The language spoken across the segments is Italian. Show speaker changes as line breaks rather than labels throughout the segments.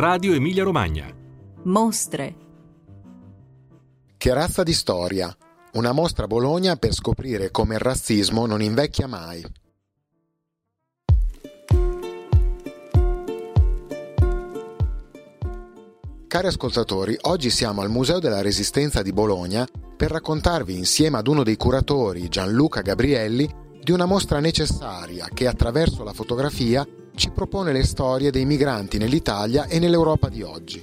Radio Emilia Romagna.
Mostre.
Che razza di storia. Una mostra a Bologna per scoprire come il razzismo non invecchia mai. Cari ascoltatori, oggi siamo al Museo della Resistenza di Bologna per raccontarvi insieme ad uno dei curatori, Gianluca Gabrielli, di una mostra necessaria che attraverso la fotografia ci propone le storie dei migranti nell'Italia e nell'Europa di oggi.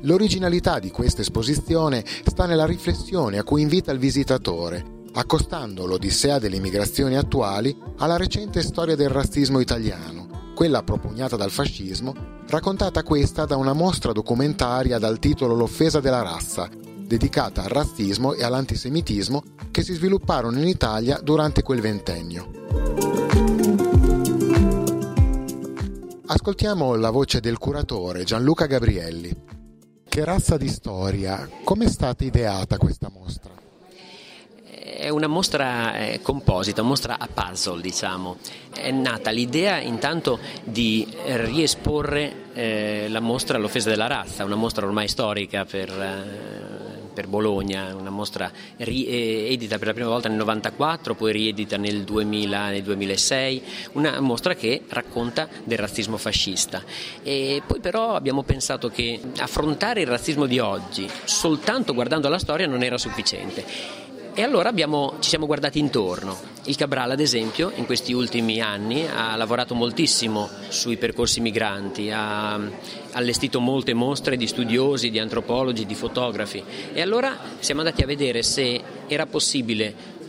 L'originalità di questa esposizione sta nella riflessione a cui invita il visitatore, accostando l'Odissea delle migrazioni attuali alla recente storia del razzismo italiano, quella propugnata dal fascismo, raccontata questa da una mostra documentaria dal titolo L'offesa della razza, dedicata al razzismo e all'antisemitismo che si svilupparono in Italia durante quel ventennio. Ascoltiamo la voce del curatore Gianluca Gabrielli. Che razza di storia, come è stata ideata questa mostra?
È una mostra eh, composita, una mostra a puzzle, diciamo. È nata l'idea intanto di riesporre eh, la mostra all'offesa della razza, una mostra ormai storica per, eh, per Bologna, una mostra eh, edita per la prima volta nel 94, poi riedita nel 2000, nel 2006, una mostra che racconta del razzismo fascista. E poi però abbiamo pensato che affrontare il razzismo di oggi soltanto guardando la storia non era sufficiente e allora abbiamo, ci siamo guardati intorno. Il Cabral, ad esempio, in questi ultimi anni ha lavorato moltissimo sui percorsi migranti, ha allestito molte mostre di studiosi, di antropologi, di fotografi e allora siamo andati a vedere se era possibile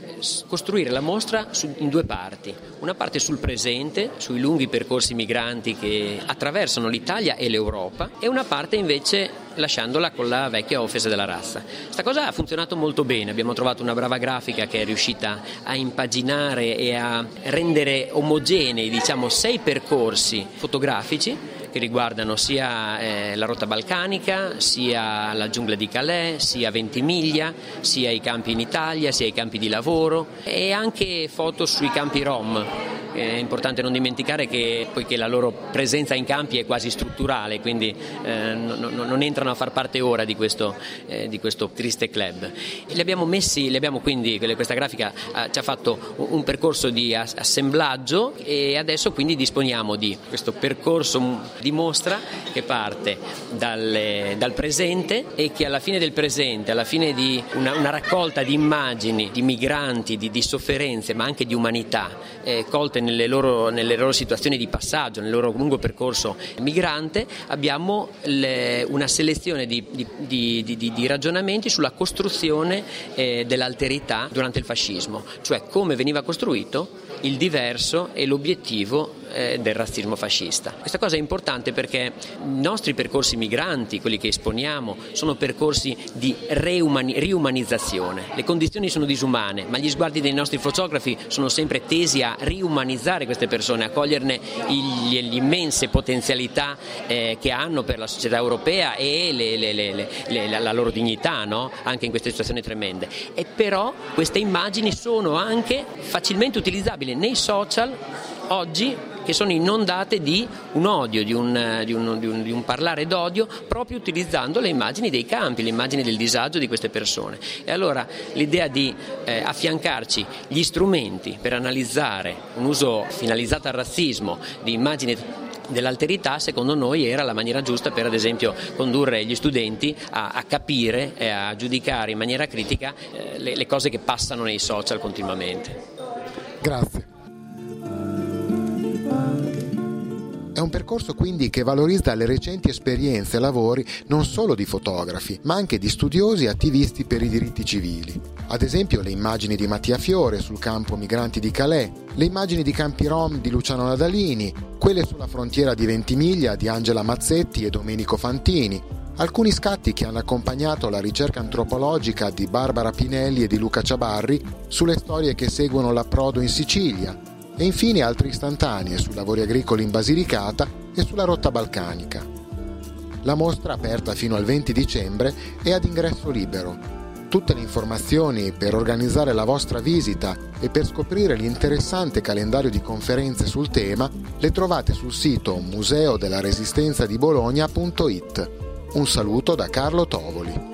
costruire la mostra in due parti, una parte sul presente, sui lunghi percorsi migranti che attraversano l'Italia e l'Europa e una parte invece lasciandola con la vecchia offesa della razza. Questa cosa ha funzionato molto bene, abbiamo trovato una brava grafica che è riuscita a impaginare e a rendere omogenei diciamo, sei percorsi fotografici che riguardano sia eh, la rotta balcanica, sia la giungla di Calais, sia Ventimiglia, sia i campi in Italia, sia i campi di lavoro e anche foto sui campi Rom. È importante non dimenticare che poiché la loro presenza in campi è quasi strutturale, quindi eh, non, non, entrano a far parte ora di questo, eh, di questo triste club. Li abbiamo messi, li abbiamo quindi, questa grafica eh, ci ha fatto un percorso di assemblaggio e adesso quindi disponiamo di questo percorso dimostra che parte dal, dal, presente e che alla fine del presente, alla fine di una, una raccolta di immagini di migranti, di, di, sofferenze, ma anche di umanità, eh, colte nelle loro, nelle loro, situazioni di passaggio, nel loro lungo percorso migrante, abbiamo le, una selezione di, di, di, ragionamenti sulla costruzione eh, dell'alterità durante il fascismo, cioè come veniva costruito il diverso e l'obiettivo eh, del razzismo fascista. Questa cosa è importante perché i nostri percorsi migranti, quelli che esponiamo, sono percorsi di riumanizzazione. Le condizioni sono disumane, ma gli sguardi dei nostri fotografi sono sempre tesi a riumanizzare queste persone, a coglierne gli, le immense potenzialità eh, che hanno per la società europea e le, le, le, la, loro dignità, no? anche in queste situazioni tremende. E però queste immagini sono anche facilmente utilizzabili nei social oggi che sono inondate di un odio, di un, di, un, di, un, di un, parlare d'odio, proprio utilizzando le immagini dei campi, le immagini del disagio di queste persone. E allora l'idea di eh, affiancarci gli strumenti per analizzare un uso finalizzato al razzismo di immagini dell'alterità secondo noi era la maniera giusta per ad esempio condurre gli studenti a, a capire e a giudicare in maniera critica eh, le, le cose che passano nei social continuamente.
Grazie. Un percorso quindi che valorizza le recenti esperienze e lavori non solo di fotografi, ma anche di studiosi e attivisti per i diritti civili. Ad esempio le immagini di Mattia Fiore sul campo migranti di Calais, le immagini di campi rom di Luciano Nadalini, quelle sulla frontiera di Ventimiglia di Angela Mazzetti e Domenico Fantini, alcuni scatti che hanno accompagnato la ricerca antropologica di Barbara Pinelli e di Luca Ciabarri sulle storie che seguono l'approdo in Sicilia, e infine altre istantanee sui lavori agricoli in Basilicata e sulla rotta balcanica. La mostra, aperta fino al 20 dicembre, è ad ingresso libero. Tutte le informazioni per organizzare la vostra visita e per scoprire l'interessante calendario di conferenze sul tema le trovate sul sito museodelaresistenza di Bologna.it. Un saluto da Carlo Tovoli.